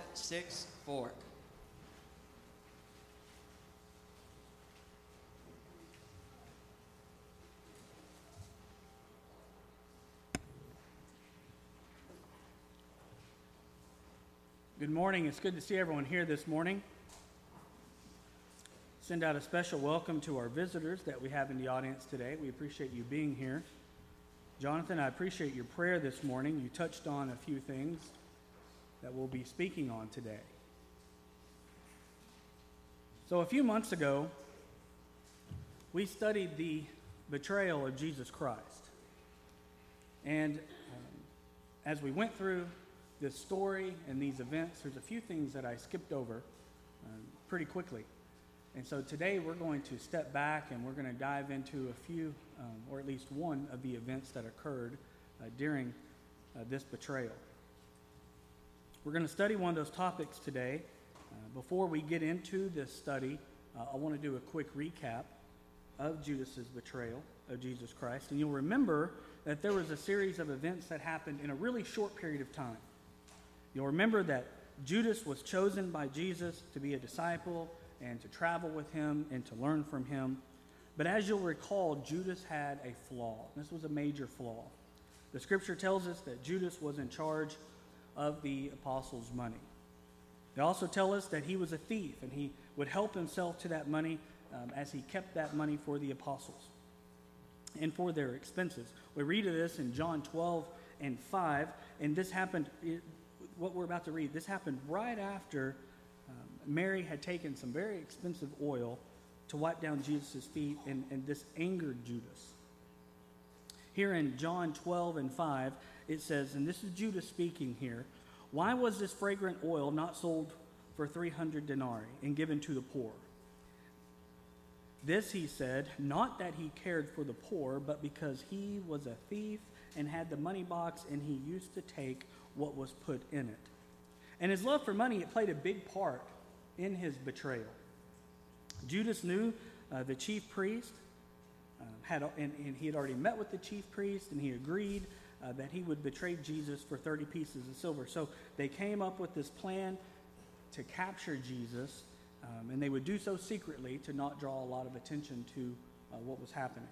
564. Good morning. It's good to see everyone here this morning. Send out a special welcome to our visitors that we have in the audience today. We appreciate you being here. Jonathan, I appreciate your prayer this morning. You touched on a few things that we'll be speaking on today. So, a few months ago, we studied the betrayal of Jesus Christ. And um, as we went through this story and these events, there's a few things that I skipped over um, pretty quickly. And so today we're going to step back and we're going to dive into a few, um, or at least one, of the events that occurred uh, during uh, this betrayal. We're going to study one of those topics today. Uh, before we get into this study, uh, I want to do a quick recap of Judas's betrayal of Jesus Christ. And you'll remember that there was a series of events that happened in a really short period of time. You'll remember that Judas was chosen by Jesus to be a disciple and to travel with him and to learn from him. But as you'll recall, Judas had a flaw. This was a major flaw. The scripture tells us that Judas was in charge of the apostles' money. They also tell us that he was a thief and he would help himself to that money um, as he kept that money for the apostles and for their expenses. We read of this in John 12 and 5, and this happened what we're about to read, this happened right after um, Mary had taken some very expensive oil to wipe down Jesus' feet, and, and this angered Judas. Here in John 12 and 5, it says, and this is Judas speaking here, why was this fragrant oil not sold for 300 denarii and given to the poor? This he said, not that he cared for the poor, but because he was a thief and had the money box and he used to take what was put in it. And his love for money, it played a big part in his betrayal. Judas knew uh, the chief priest, uh, had, and, and, he had already met with the chief priest, and he agreed uh, that he would betray Jesus for 30 pieces of silver. So they came up with this plan to capture Jesus, um, and they would do so secretly to not draw a lot of attention to uh, what was happening.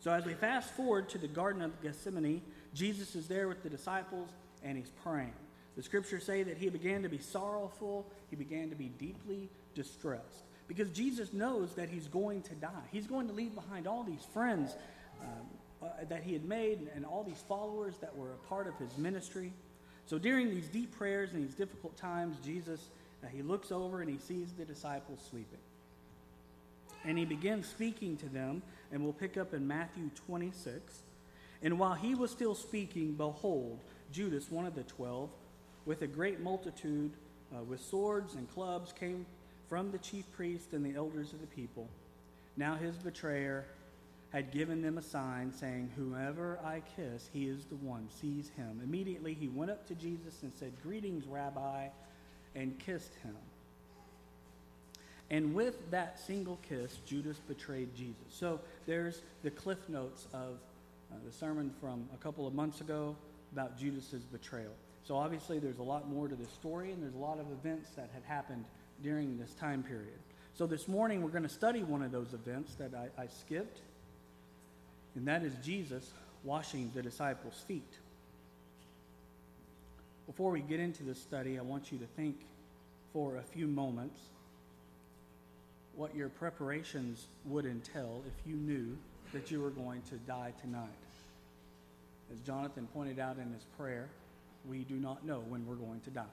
So as we fast forward to the Garden of Gethsemane, Jesus is there with the disciples and he's praying. The scriptures say that he began to be sorrowful, he began to be deeply distressed. Because Jesus knows that he's going to die. He's going to leave behind all these friends um, uh, that he had made and all these followers that were a part of his ministry. So during these deep prayers and these difficult times, Jesus, uh, he looks over and he sees the disciples sleeping. And he begins speaking to them, and we'll pick up in Matthew 26. And while he was still speaking, behold, Judas, one of the twelve, with a great multitude, uh, with swords and clubs, came from the chief priest and the elders of the people. Now his betrayer had given them a sign, saying, Whoever I kiss, he is the one. Seize him. Immediately he went up to Jesus and said, Greetings, Rabbi, and kissed him. And with that single kiss, Judas betrayed Jesus. So there's the cliff notes of uh, the sermon from a couple of months ago about Judas's betrayal. So obviously, there's a lot more to this story, and there's a lot of events that had happened during this time period. So this morning, we're going to study one of those events that I, I skipped, and that is Jesus washing the disciples' feet. Before we get into this study, I want you to think for a few moments what your preparations would entail if you knew that you were going to die tonight. As Jonathan pointed out in his prayer, we do not know when we're going to die,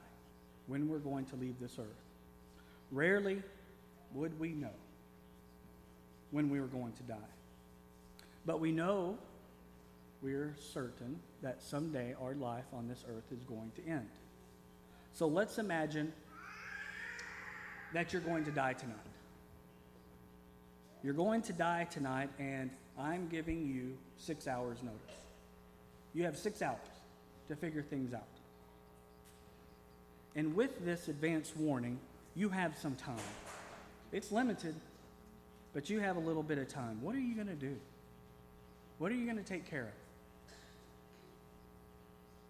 when we're going to leave this earth. Rarely would we know when we were going to die. But we know, we're certain, that someday our life on this earth is going to end. So let's imagine that you're going to die tonight. You're going to die tonight, and I'm giving you six hours' notice. You have six hours to figure things out. And with this advance warning, you have some time. It's limited, but you have a little bit of time. What are you going to do? What are you going to take care of?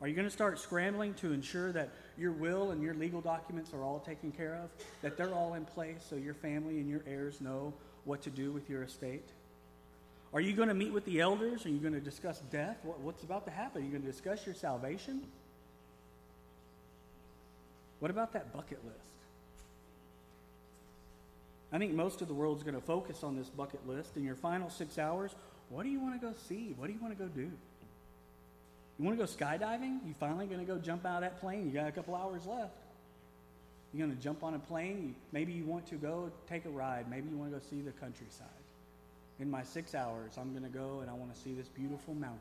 Are you going to start scrambling to ensure that your will and your legal documents are all taken care of? That they're all in place so your family and your heirs know what to do with your estate? Are you going to meet with the elders? Are you going to discuss death? What, what's about to happen? Are you going to discuss your salvation? What about that bucket list? I think most of the world's going to focus on this bucket list. In your final six hours, what do you want to go see? What do you want to go do? You want to go skydiving? You finally going to go jump out of that plane? You got a couple hours left. You're going to jump on a plane? Maybe you want to go take a ride. Maybe you want to go see the countryside. In my six hours, I'm going to go and I want to see this beautiful mountain.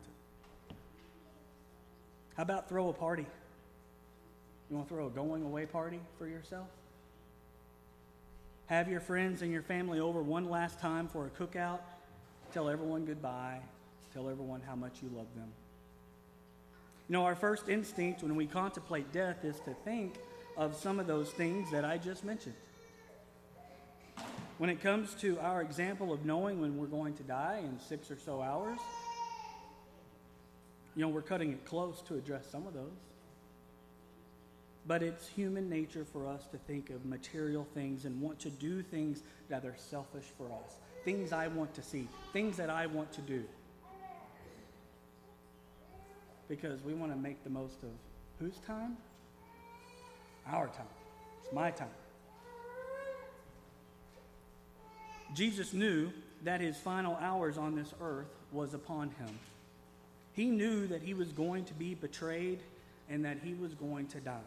How about throw a party? You want to throw a going away party for yourself? Have your friends and your family over one last time for a cookout. Tell everyone goodbye. Tell everyone how much you love them. You know, our first instinct when we contemplate death is to think of some of those things that I just mentioned. When it comes to our example of knowing when we're going to die in six or so hours, you know, we're cutting it close to address some of those. But it's human nature for us to think of material things and want to do things that are selfish for us. Things I want to see, things that I want to do because we want to make the most of whose time? Our time. It's my time. Jesus knew that his final hours on this earth was upon him. He knew that he was going to be betrayed and that he was going to die.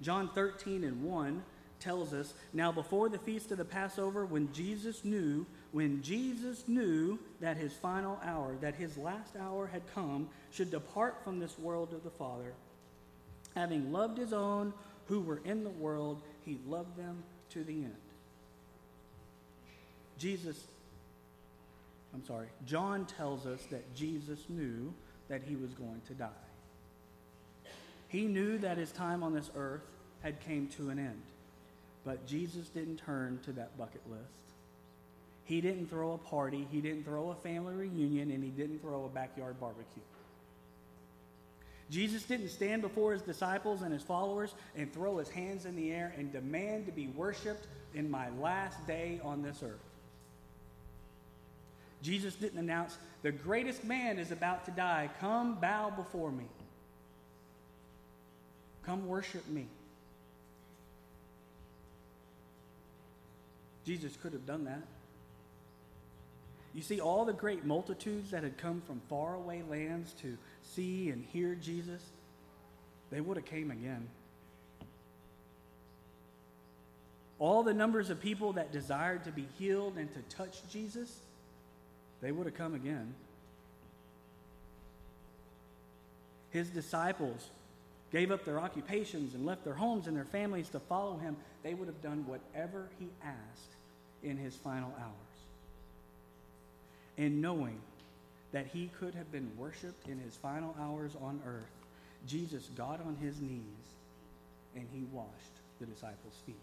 John 13 and 1 tells us Now, before the feast of the Passover, when Jesus knew when Jesus knew that his final hour, that his last hour had come, should depart from this world of the Father, having loved his own who were in the world, he loved them to the end. Jesus, I'm sorry, John tells us that Jesus knew that he was going to die. He knew that his time on this earth had came to an end. But Jesus didn't turn to that bucket list. He didn't throw a party, he didn't throw a family reunion, and he didn't throw a backyard barbecue. Jesus didn't stand before his disciples and his followers and throw his hands in the air and demand to be worshiped in my last day on this earth. Jesus didn't announce, the greatest man is about to die. Come bow before me. Come worship me. Jesus could have done that. You see, all the great multitudes that had come from faraway lands to see and hear Jesus, they would have came again. All the numbers of people that desired to be healed and to touch Jesus, they would have come again. His disciples gave up their occupations and left their homes and their families to follow him. They would have done whatever he asked in his final hours and knowing that he could have been worshiped in his final hours on earth, Jesus got on his knees and he washed the disciples' feet.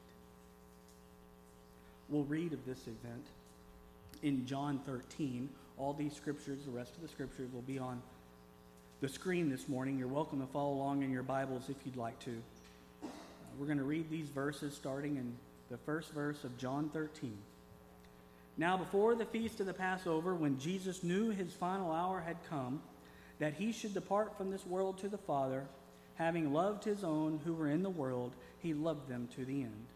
We'll read of this event in John 13. All these scriptures, the rest of the scriptures, will be on the screen this morning. You're welcome to follow along in your Bibles if you'd like to. Uh, we're going to read these verses starting in the first verse of John 13. Now, before the feast of the Passover, when Jesus knew his final hour had come, that he should depart from this world to the Father, having loved his own who were in the world, he loved them to the end.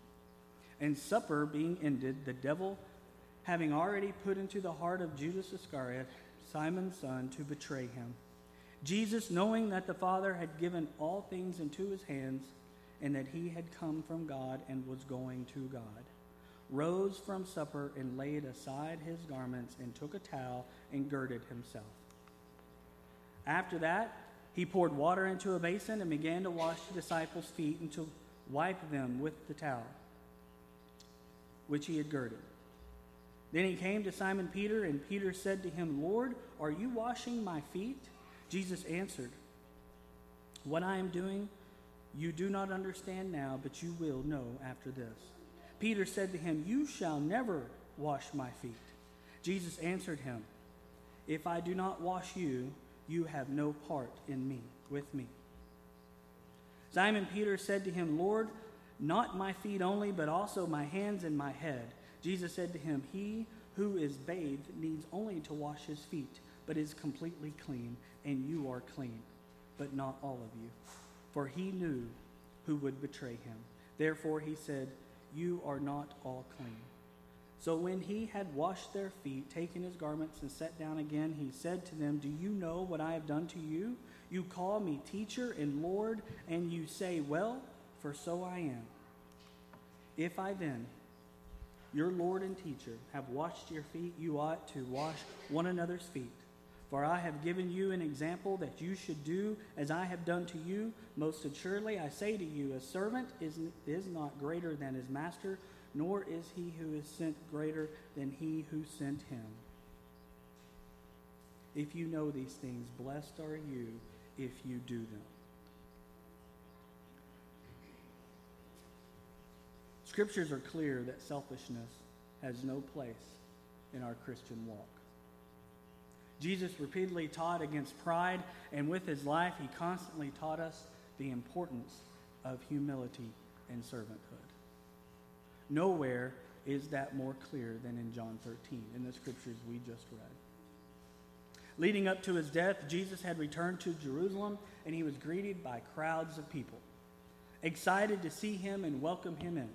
And supper being ended, the devil, having already put into the heart of Judas Iscariot, Simon's son, to betray him, Jesus, knowing that the Father had given all things into his hands, and that he had come from God and was going to God rose from supper and laid aside his garments and took a towel and girded himself. After that, he poured water into a basin and began to wash the disciples' feet and to wipe them with the towel which he had girded. Then he came to Simon Peter, and Peter said to him, Lord, are you washing my feet? Jesus answered, What I am doing, you do not understand now, but you will know after this. Peter said to him, You shall never wash my feet. Jesus answered him, If I do not wash you, you have no part in me, with me. Simon Peter said to him, Lord, not my feet only, but also my hands and my head. Jesus said to him, He who is bathed needs only to wash his feet, but is completely clean, and you are clean, but not all of you. For he knew who would betray him. Therefore he said, You are not all clean. So when he had washed their feet, taken his garments, and sat down again, he said to them, Do you know what I have done to you? You call me teacher and Lord, and you say, Well, for so I am. If I then, your Lord and teacher, have washed your feet, you ought to wash one another's feet. For I have given you an example that you should do as I have done to you. Most assuredly, I say to you, a servant is, is not greater than his master, nor is he who is sent greater than he who sent him. If you know these things, blessed are you if you do them. Scriptures are clear that selfishness has no place in our Christian walk. Jesus repeatedly taught against pride, and with his life, he constantly taught us the importance of humility and servanthood. Nowhere is that more clear than in John 13, in the scriptures we just read. Leading up to his death, Jesus had returned to Jerusalem, and he was greeted by crowds of people, excited to see him and welcome him in.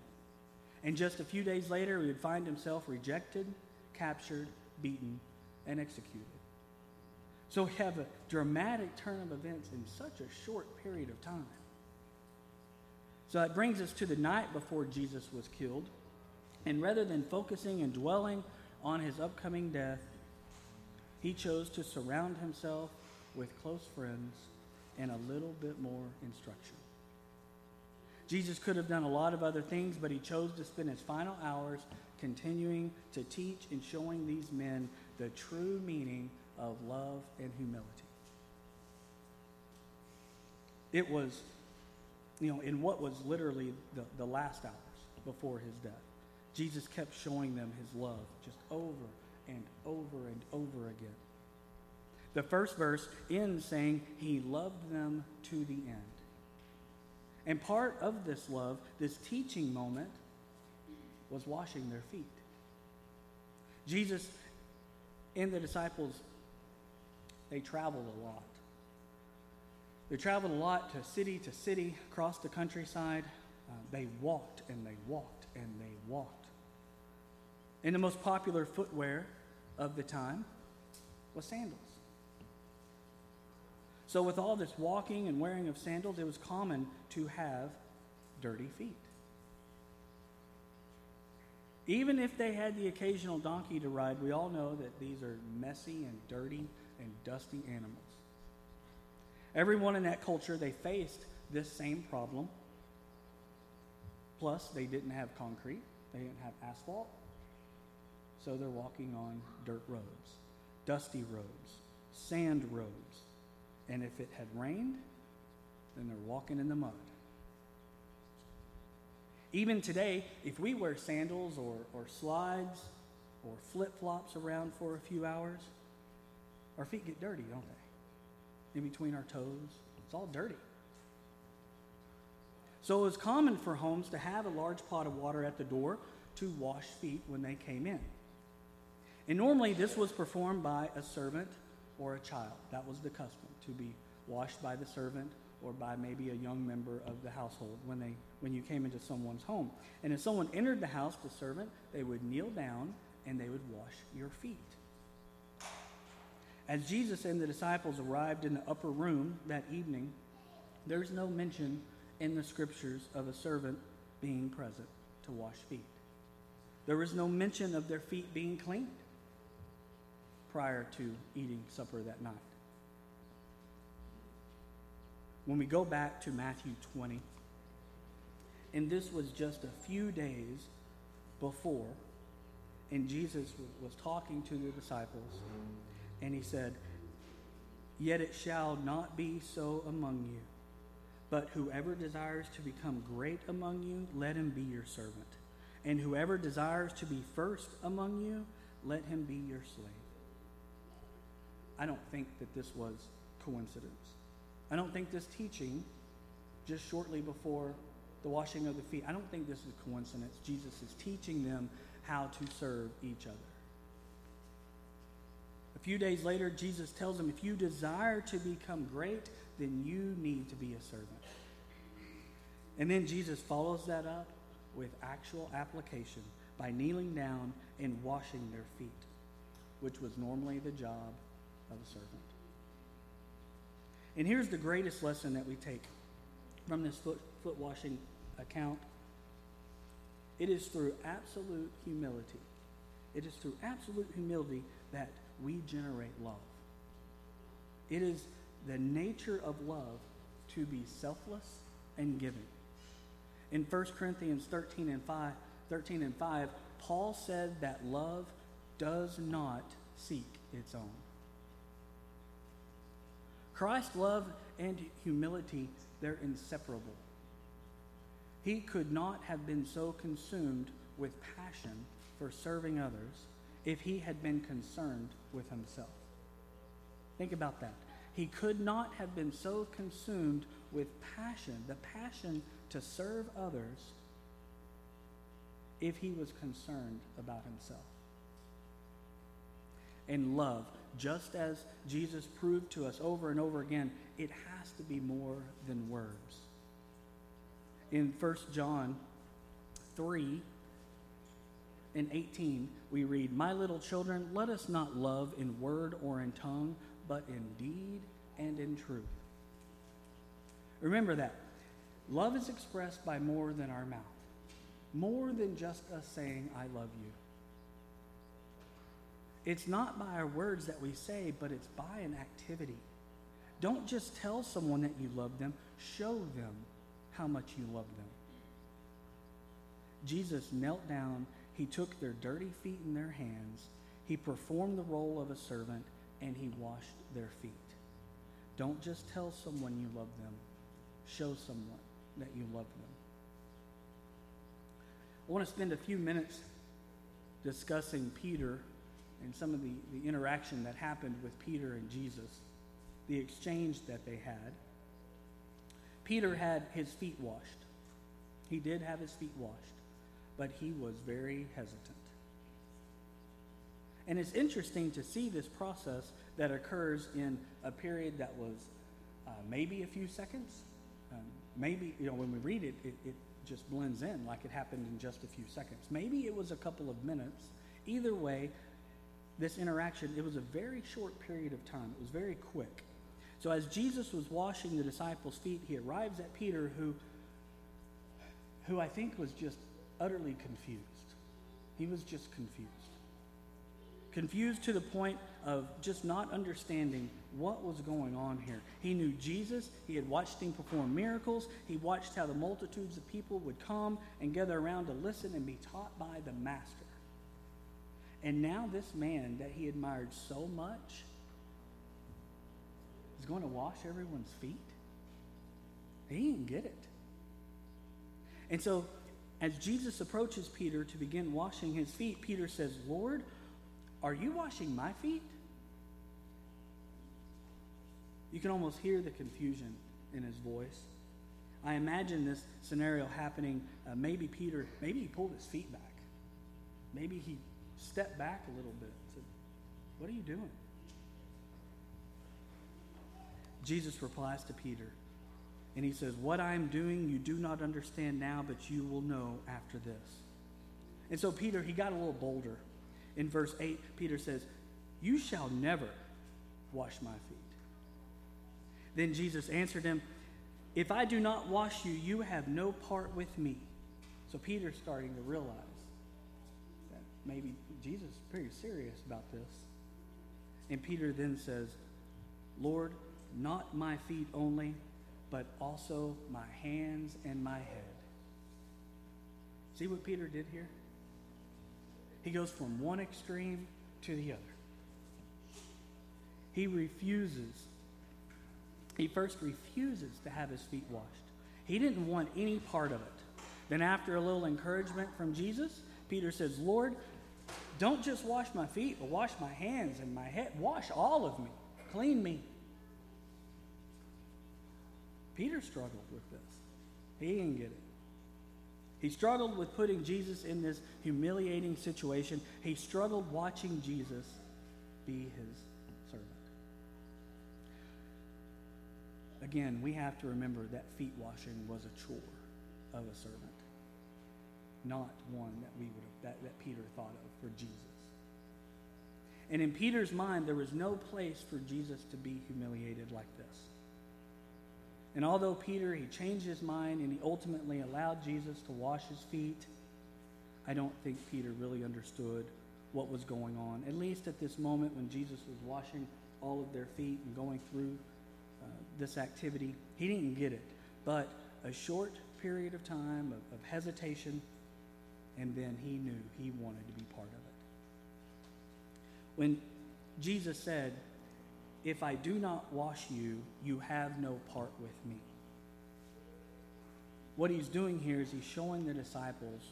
And just a few days later, he would find himself rejected, captured, beaten, and executed. So we have a dramatic turn of events in such a short period of time. So that brings us to the night before Jesus was killed. And rather than focusing and dwelling on his upcoming death, he chose to surround himself with close friends and a little bit more instruction. Jesus could have done a lot of other things, but he chose to spend his final hours continuing to teach and showing these men the true meaning of love and humility. It was, you know, in what was literally the, the last hours before his death. Jesus kept showing them his love just over and over and over again. The first verse ends saying, He loved them to the end. And part of this love, this teaching moment, was washing their feet. Jesus and the disciples, they traveled a lot. They traveled a lot to city to city, across the countryside. Uh, they walked and they walked and they walked. And the most popular footwear of the time was sandals. So, with all this walking and wearing of sandals, it was common to have dirty feet. Even if they had the occasional donkey to ride, we all know that these are messy and dirty and dusty animals. Everyone in that culture, they faced this same problem. Plus, they didn't have concrete, they didn't have asphalt, so they're walking on dirt roads, dusty roads, sand roads. And if it had rained, then they're walking in the mud. Even today, if we wear sandals or, or slides or flip flops around for a few hours, our feet get dirty, don't they? In between our toes, it's all dirty. So it was common for homes to have a large pot of water at the door to wash feet when they came in. And normally this was performed by a servant or a child. That was the custom, to be washed by the servant or by maybe a young member of the household when, they, when you came into someone's home. And if someone entered the house, the servant, they would kneel down and they would wash your feet. As Jesus and the disciples arrived in the upper room that evening, there's no mention in the scriptures of a servant being present to wash feet. There is no mention of their feet being cleaned prior to eating supper that night. When we go back to Matthew 20, and this was just a few days before, and Jesus was talking to the disciples, and he said, Yet it shall not be so among you. But whoever desires to become great among you, let him be your servant. And whoever desires to be first among you, let him be your slave. I don't think that this was coincidence. I don't think this teaching just shortly before the washing of the feet. I don't think this is coincidence. Jesus is teaching them how to serve each other. Few days later, Jesus tells them, if you desire to become great, then you need to be a servant. And then Jesus follows that up with actual application by kneeling down and washing their feet, which was normally the job of a servant. And here's the greatest lesson that we take from this foot, foot washing account it is through absolute humility. It is through absolute humility that we generate love. It is the nature of love to be selfless and giving. In 1 Corinthians 13 and 5, 13 and 5, Paul said that love does not seek its own. Christ's love and humility, they're inseparable. He could not have been so consumed with passion for serving others if he had been concerned with himself. Think about that. He could not have been so consumed with passion, the passion to serve others, if he was concerned about himself. And love, just as Jesus proved to us over and over again, it has to be more than words in 1 John 3 and 18, we read, My little children, let us not love in word or in tongue, but in deed and in truth. Remember that. Love is expressed by more than our mouth, more than just us saying, I love you. It's not by our words that we say, but it's by an activity. Don't just tell someone that you love them, show them how much you love them. Jesus knelt down, he took their dirty feet in their hands, he performed the role of a servant, and he washed their feet. Don't just tell someone you love them, show someone that you love them. I want to spend a few minutes discussing Peter and some of the, the interaction that happened with Peter and Jesus, the exchange that they had. Peter had his feet washed. He did have his feet washed, but he was very hesitant. And it's interesting to see this process that occurs in a period that was uh, maybe a few seconds. Um, maybe, you know, when we read it, it, it just blends in like it happened in just a few seconds. Maybe it was a couple of minutes. Either way, this interaction, it was a very short period of time. It was very quick. So as Jesus was washing the disciples' feet, he arrives at Peter, who, who I think was just utterly confused. He was just confused. Confused to the point of just not understanding what was going on here. He knew Jesus. He had watched him perform miracles. He watched how the multitudes of people would come and gather around to listen and be taught by the Master. And now, this man that he admired so much is going to wash everyone's feet? He didn't get it. And so, as Jesus approaches Peter to begin washing his feet, Peter says, Lord, are you washing my feet? You can almost hear the confusion in his voice. I imagine this scenario happening. Uh, maybe Peter, maybe he pulled his feet back. Maybe he stepped back a little bit said, What are you doing? Jesus replies to Peter, and he says, What I am doing you do not understand now, but you will know after this. And so Peter, he got a little bolder. In verse 8, Peter says, You shall never wash my feet. Then Jesus answered him, If I do not wash you, you have no part with me. So Peter's starting to realize that maybe Jesus is pretty serious about this. And Peter then says, Lord, not my feet only, but also my hands and my head. See what Peter did here? He goes from one extreme to the other. He refuses, he first refuses to have his feet washed. He didn't want any part of it. Then, after a little encouragement from Jesus, Peter says, Lord, don't just wash my feet, but wash my hands and my head. Wash all of me. Clean me. Peter struggled with this. He didn't get it. He struggled with putting Jesus in this humiliating situation. He struggled watching Jesus be his servant. Again, we have to remember that feet washing was a chore of a servant, not one that we would have, that, that Peter thought of for Jesus. And in Peter's mind, there was no place for Jesus to be humiliated like this. And although Peter, he changed his mind and he ultimately allowed Jesus to wash his feet, I don't think Peter really understood what was going on. At least at this moment when Jesus was washing all of their feet and going through uh, this activity, he didn't get it. But a short period of time of, of hesitation, and then he knew he wanted to be part of it. When Jesus said, If I do not wash you, you have no part with me. What he's doing here is he's showing the disciples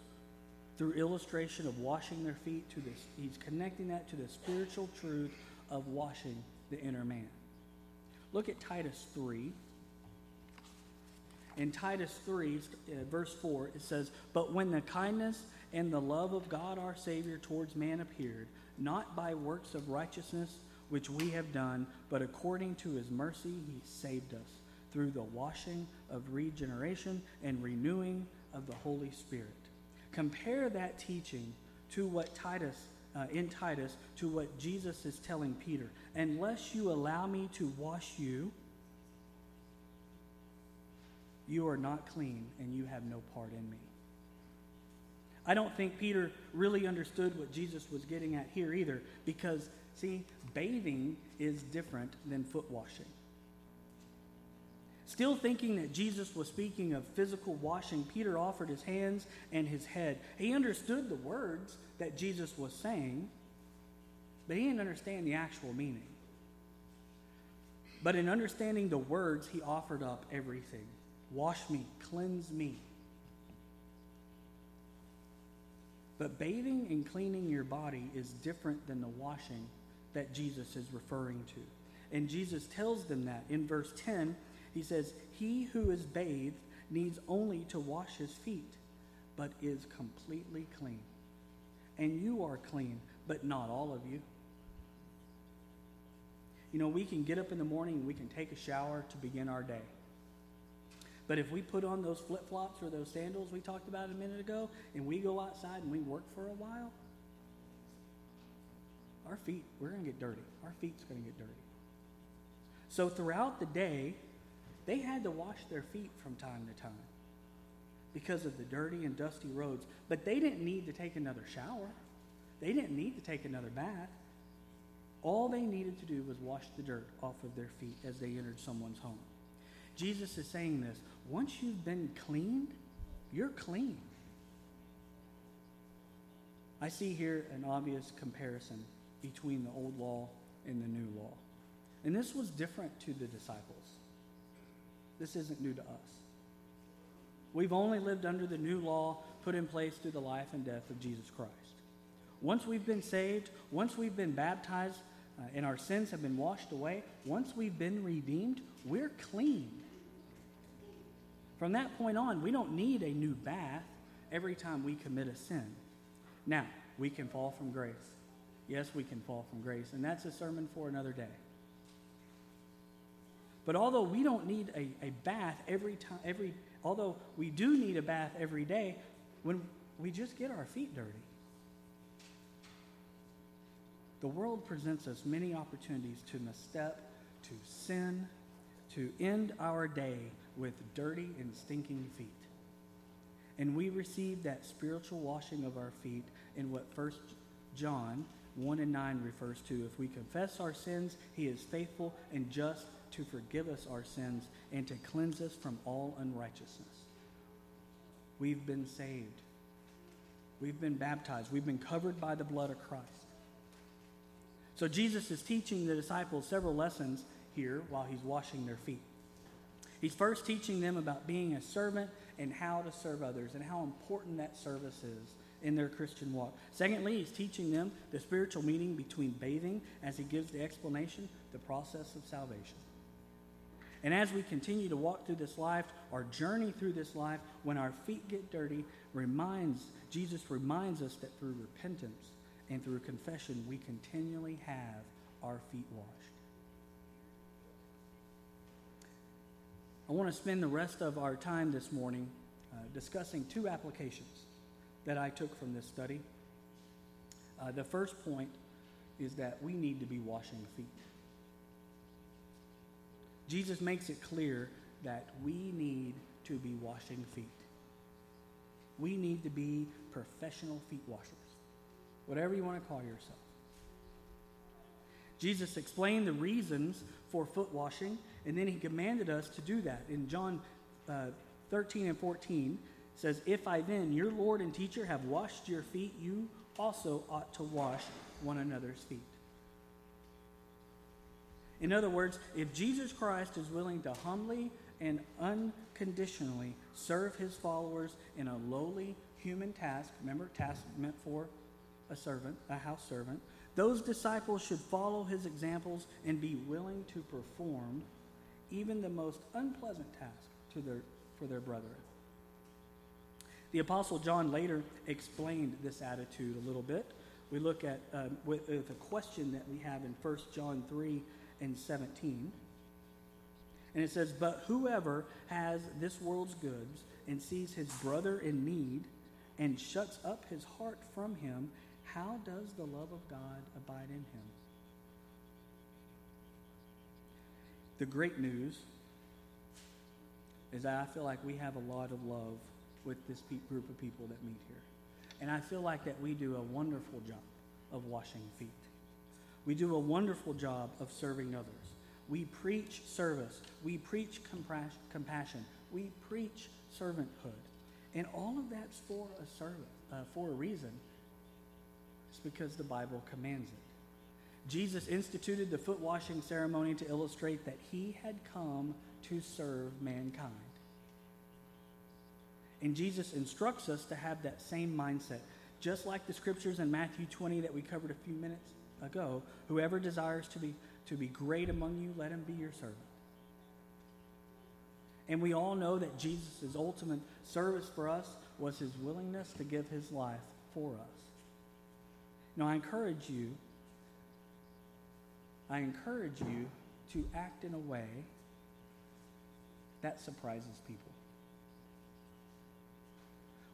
through illustration of washing their feet to this, he's connecting that to the spiritual truth of washing the inner man. Look at Titus 3. In Titus 3, uh, verse 4, it says, But when the kindness and the love of God our Savior towards man appeared, not by works of righteousness which we have done, but according to his mercy he saved us through the washing of regeneration and renewing of the Holy Spirit. Compare that teaching to what Titus, uh, in Titus, to what Jesus is telling Peter. Unless you allow me to wash you, you are not clean and you have no part in me. I don't think Peter really understood what Jesus was getting at here either, because, see, bathing is different than foot washing. Still thinking that Jesus was speaking of physical washing, Peter offered his hands and his head. He understood the words that Jesus was saying, but he didn't understand the actual meaning. But in understanding the words, he offered up everything wash me, cleanse me. But bathing and cleaning your body is different than the washing that Jesus is referring to. And Jesus tells them that in verse 10. He says, He who is bathed needs only to wash his feet, but is completely clean. And you are clean, but not all of you. You know, we can get up in the morning we can take a shower to begin our day. But if we put on those flip flops or those sandals we talked about a minute ago, and we go outside and we work for a while, our feet, we're going to get dirty. Our feet's going to get dirty. So throughout the day, they had to wash their feet from time to time because of the dirty and dusty roads. But they didn't need to take another shower, they didn't need to take another bath. All they needed to do was wash the dirt off of their feet as they entered someone's home. Jesus is saying this once you've been cleaned, you're clean. I see here an obvious comparison between the old law and the new law. And this was different to the disciples. This isn't new to us. We've only lived under the new law put in place through the life and death of Jesus Christ. Once we've been saved, once we've been baptized, uh, and our sins have been washed away, once we've been redeemed, we're clean. From that point on, we don't need a new bath every time we commit a sin. Now, we can fall from grace. Yes, we can fall from grace, and that's a sermon for another day. But although we don't need a, a bath every time, every, although we do need a bath every day, when we just get our feet dirty. The world presents us many opportunities to misstep, to sin, to end our day with dirty and stinking feet. And we receive that spiritual washing of our feet in what First John 1 and 9 refers to. If we confess our sins, he is faithful and just to forgive us our sins and to cleanse us from all unrighteousness. We've been saved. We've been baptized. We've been covered by the blood of Christ. So Jesus is teaching the disciples several lessons here while he's washing their feet. He's first teaching them about being a servant and how to serve others and how important that service is in their Christian walk. Secondly, he's teaching them the spiritual meaning between bathing as he gives the explanation, the process of salvation. And as we continue to walk through this life, our journey through this life, when our feet get dirty, reminds Jesus reminds us that through repentance and through confession, we continually have our feet washed. I want to spend the rest of our time this morning uh, discussing two applications that I took from this study. Uh, the first point is that we need to be washing feet. Jesus makes it clear that we need to be washing feet. We need to be professional feet washers, whatever you want to call yourself. Jesus explained the reasons for foot washing, and then he commanded us to do that. In John uh, 13 and 14, says, If I then, your Lord and teacher, have washed your feet, you also ought to wash one another's feet. In other words, if Jesus Christ is willing to humbly and unconditionally serve his followers in a lowly human task, remember, task meant for a servant, a house servant, those disciples should follow his examples and be willing to perform even the most unpleasant task to their, for their brethren. The Apostle John later explained this attitude a little bit. We look at um, with, with, a question that we have in 1 John 3 and 17. And it says, But whoever has this world's goods and sees his brother in need and shuts up his heart from him, how does the love of God abide in him? The great news is that I feel like we have a lot of love with this group of people that meet here. And I feel like that we do a wonderful job of washing feet. We do a wonderful job of serving others. We preach service. We preach compassion. We preach servanthood. And all of that's for a servant, uh, for a reason. It's because the Bible commands it. Jesus instituted the foot washing ceremony to illustrate that he had come to serve mankind. And Jesus instructs us to have that same mindset. Just like the scriptures in Matthew 20 that we covered a few minutes ago, whoever desires to be, to be great among you, let him be your servant. And we all know that Jesus' ultimate service for us was his willingness to give his life for us. Now, I encourage you, I encourage you to act in a way that surprises people.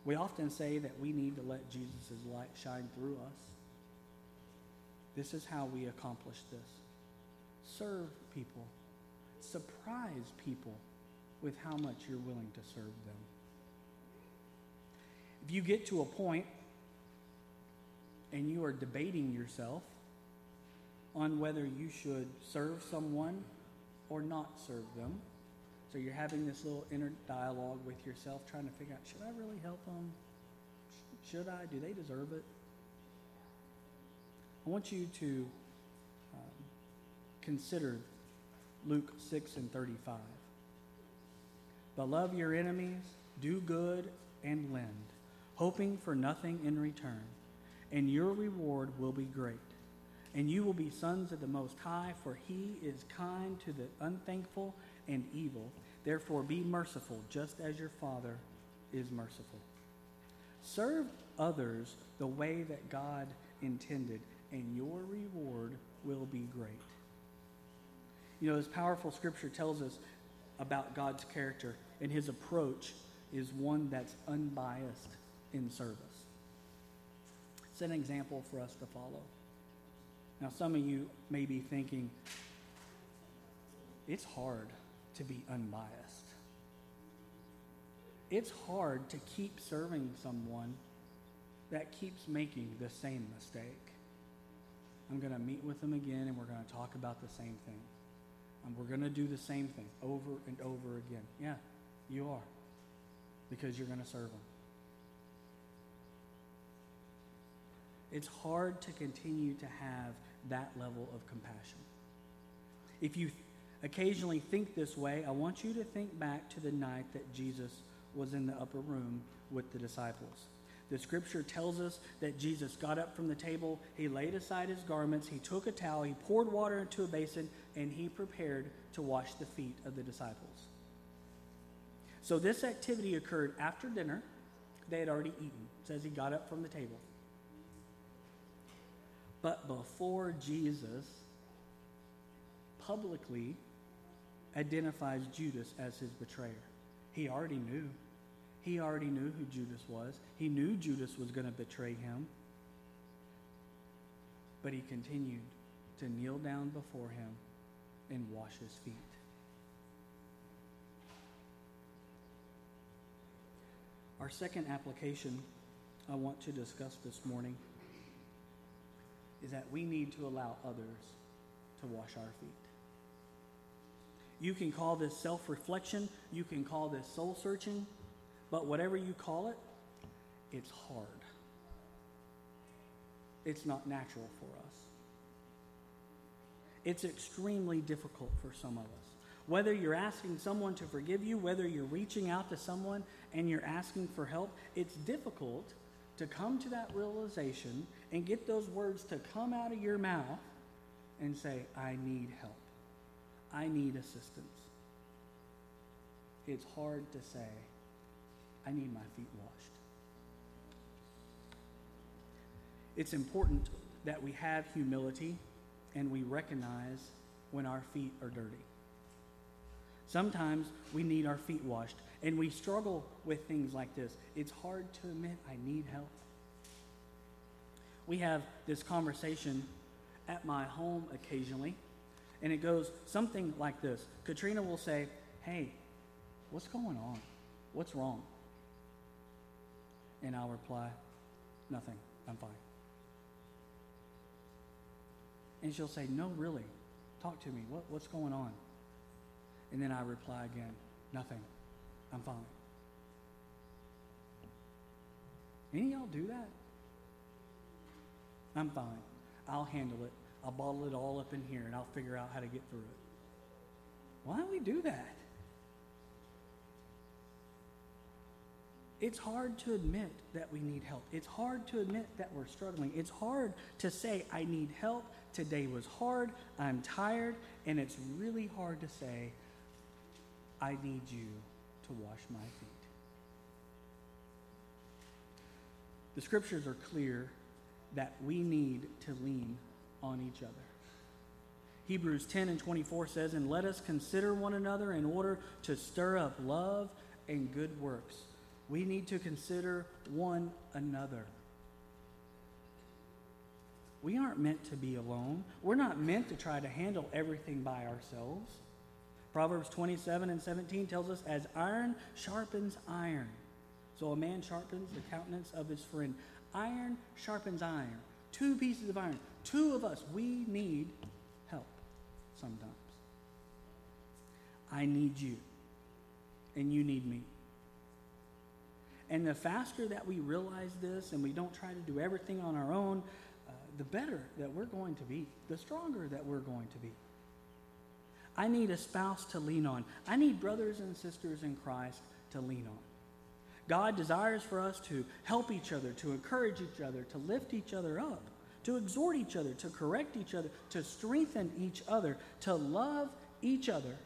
We often say that we need to let Jesus' light shine through us. This is how we accomplish this. Serve people. Surprise people with how much you're willing to serve them. If you get to a point and you are debating yourself on whether you should serve someone or not serve them, so you're having this little inner dialogue with yourself, trying to figure out should I really help them? Should I? Do they deserve it? I want you to um, consider Luke 6 and 35. But love your enemies, do good, and lend, hoping for nothing in return, and your reward will be great. And you will be sons of the Most High, for he is kind to the unthankful and evil. Therefore, be merciful, just as your Father is merciful. Serve others the way that God intended, and your reward will be great. You know, this powerful scripture tells us about God's character, and his approach is one that's unbiased in service. It's an example for us to follow. Now, some of you may be thinking, it's hard to be unbiased. It's hard to keep serving someone that keeps making the same mistake. I'm going to meet with them again and we're going to talk about the same thing. And we're going to do the same thing over and over again. Yeah, you are. Because you're going to serve them. It's hard to continue to have that level of compassion. If you occasionally think this way, I want you to think back to the night that Jesus was in the upper room with the disciples. The scripture tells us that Jesus got up from the table, he laid aside his garments, he took a towel, he poured water into a basin, and he prepared to wash the feet of the disciples. So this activity occurred after dinner. They had already eaten. It says he got up from the table. But before Jesus publicly identifies Judas as his betrayer, he already knew. He already knew who Judas was. He knew Judas was going to betray him. But he continued to kneel down before him and wash his feet. Our second application I want to discuss this morning is that we need to allow others to wash our feet. You can call this self reflection, you can call this soul searching, but whatever you call it, it's hard. It's not natural for us. It's extremely difficult for some of us. Whether you're asking someone to forgive you, whether you're reaching out to someone and you're asking for help, it's difficult to come to that realization and get those words to come out of your mouth and say, I need help. I need assistance. It's hard to say, I need my feet washed. It's important that we have humility and we recognize when our feet are dirty. Sometimes we need our feet washed, and we struggle with things like this. It's hard to admit I need help. We have this conversation at my home occasionally, and it goes something like this Katrina will say, Hey, what's going on? What's wrong? And I'll reply, Nothing. I'm fine. And she'll say, No, really. Talk to me. What, what's going on? And then I reply again, Nothing. I'm fine. Any y'all do that? I'm fine. I'll handle it. I'll bottle it all up in here and I'll figure out how to get through it. Why do we do that? It's hard to admit that we need help. It's hard to admit that we're struggling. It's hard to say, I need help. Today was hard. I'm tired. And it's really hard to say, I need you to wash my feet. The scriptures are clear that we need to lean on each other. Hebrews 10 and 24 says, And let us consider one another in order to stir up love and good works. We need to consider one another. We aren't meant to be alone. We're not meant to try to handle everything by ourselves. Proverbs 27 and 17 tells us, as iron sharpens iron, so a man sharpens the countenance of his friend. Iron sharpens iron. Two pieces of iron. Two of us, we need help sometimes. I need you, and you need me. And the faster that we realize this and we don't try to do everything on our own, uh, the better that we're going to be, the stronger that we're going to be. I need a spouse to lean on. I need brothers and sisters in Christ to lean on. God desires for us to help each other, to encourage each other, to lift each other up, to exhort each other, to correct each other, to strengthen each other, to love each other,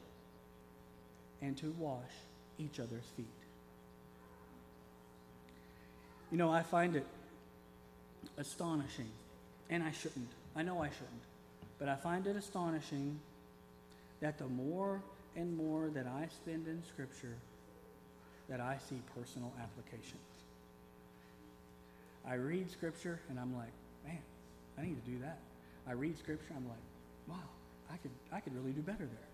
and to wash each other's feet. You know, I find it astonishing, and I shouldn't. I know I shouldn't. But I find it astonishing that the more and more that I spend in Scripture, that I see personal applications. I read Scripture and I'm like, man, I need to do that. I read Scripture, I'm like, wow, I could, I could really do better there.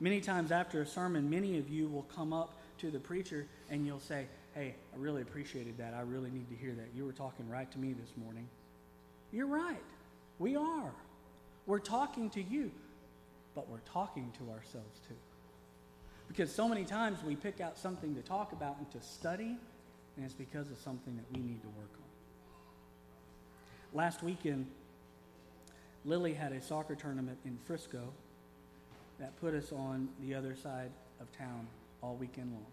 Many times after a sermon, many of you will come up to the preacher and you'll say, hey, I really appreciated that. I really need to hear that. You were talking right to me this morning. You're right. We are. We're talking to you, but we're talking to ourselves too. Because so many times we pick out something to talk about and to study, and it's because of something that we need to work on. Last weekend, Lily had a soccer tournament in Frisco that put us on the other side of town all weekend long.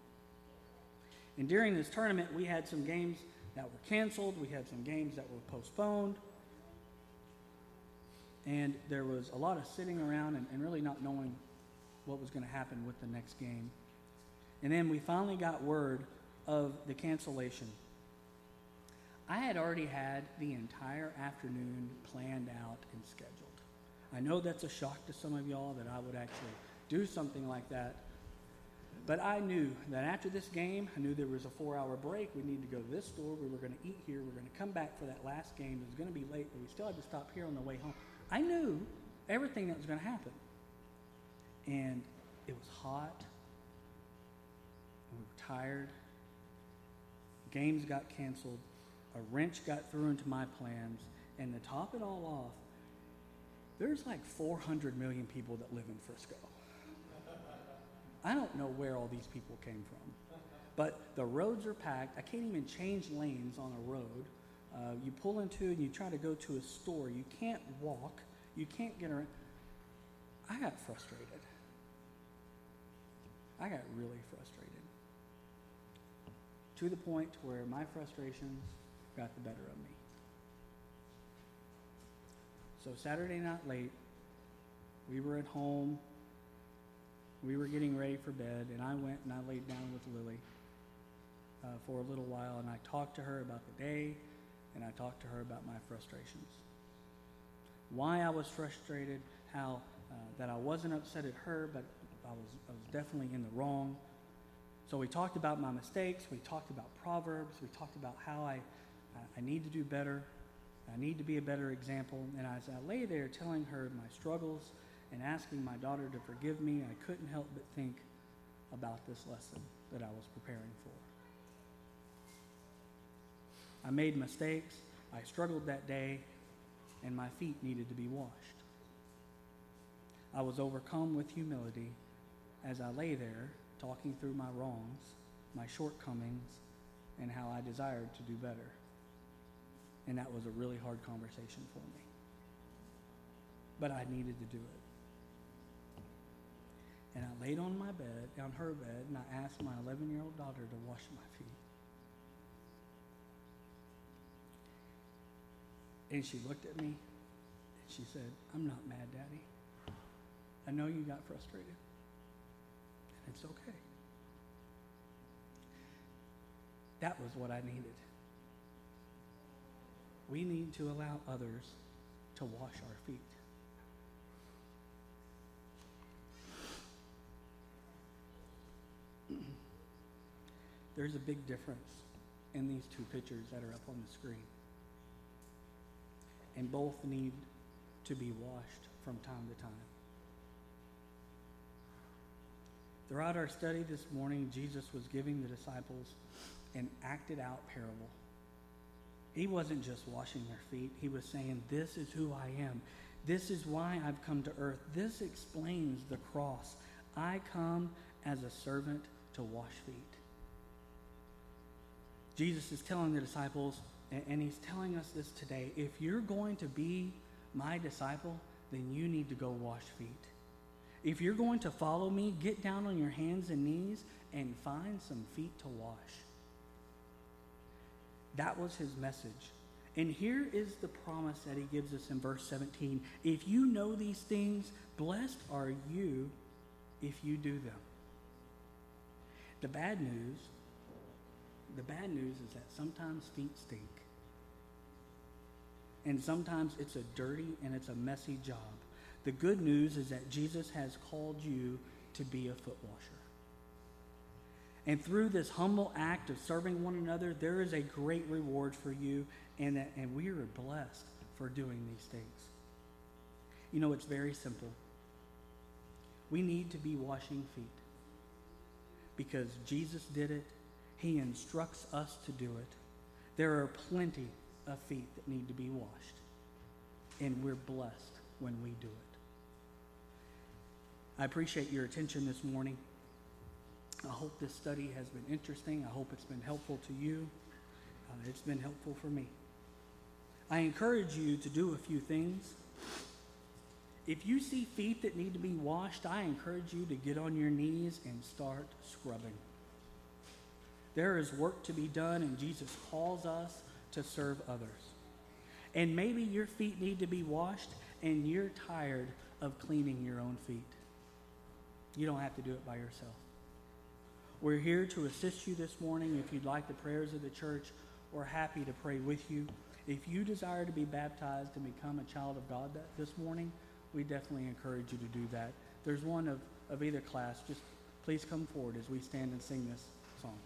And during this tournament, we had some games that were canceled, we had some games that were postponed. And there was a lot of sitting around and, and really not knowing what was going to happen with the next game. And then we finally got word of the cancellation. I had already had the entire afternoon planned out and scheduled. I know that's a shock to some of y'all that I would actually do something like that. But I knew that after this game, I knew there was a four hour break. We needed to go to this store. We were going to eat here. We were going to come back for that last game. It was going to be late, but we still had to stop here on the way home. I knew everything that was going to happen. And it was hot. And we were tired. Games got canceled. A wrench got thrown into my plans. And to top it all off, there's like 400 million people that live in Frisco. I don't know where all these people came from. But the roads are packed. I can't even change lanes on a road. Uh, you pull into and you try to go to a store. You can't walk. You can't get around. I got frustrated. I got really frustrated. To the point where my frustrations got the better of me. So Saturday night late, we were at home. We were getting ready for bed, and I went and I laid down with Lily uh, for a little while, and I talked to her about the day, and I talked to her about my frustrations. Why I was frustrated, how uh, that I wasn't upset at her, but I was, I was definitely in the wrong. So we talked about my mistakes. We talked about Proverbs. We talked about how I, I need to do better. I need to be a better example. And as I lay there telling her my struggles and asking my daughter to forgive me, I couldn't help but think about this lesson that I was preparing for. I made mistakes. I struggled that day, and my feet needed to be washed. I was overcome with humility as I lay there talking through my wrongs, my shortcomings, and how I desired to do better. And that was a really hard conversation for me. But I needed to do it. And I laid on my bed, on her bed, and I asked my 11 year old daughter to wash my feet. And she looked at me and she said, I'm not mad, Daddy. I know you got frustrated. And it's okay. That was what I needed. We need to allow others to wash our feet. There's a big difference in these two pictures that are up on the screen. And both need to be washed from time to time. Throughout our study this morning, Jesus was giving the disciples an acted out parable he wasn't just washing their feet, he was saying, This is who I am. This is why I've come to earth. This explains the cross. I come as a servant to wash feet. Jesus is telling the disciples, and he's telling us this today if you're going to be my disciple, then you need to go wash feet. If you're going to follow me, get down on your hands and knees and find some feet to wash. That was his message. And here is the promise that he gives us in verse 17. If you know these things, blessed are you if you do them. The bad news, the bad news is that sometimes feet stink. And sometimes it's a dirty and it's a messy job. The good news is that Jesus has called you to be a foot washer. And through this humble act of serving one another, there is a great reward for you, and, and we are blessed for doing these things. You know, it's very simple. We need to be washing feet because Jesus did it, He instructs us to do it. There are plenty of feet that need to be washed, and we're blessed when we do it. I appreciate your attention this morning. I hope this study has been interesting. I hope it's been helpful to you. Uh, it's been helpful for me. I encourage you to do a few things. If you see feet that need to be washed, I encourage you to get on your knees and start scrubbing. There is work to be done, and Jesus calls us to serve others. And maybe your feet need to be washed, and you're tired of cleaning your own feet. You don't have to do it by yourself. We're here to assist you this morning. If you'd like the prayers of the church, we're happy to pray with you. If you desire to be baptized and become a child of God that, this morning, we definitely encourage you to do that. There's one of, of either class. Just please come forward as we stand and sing this song.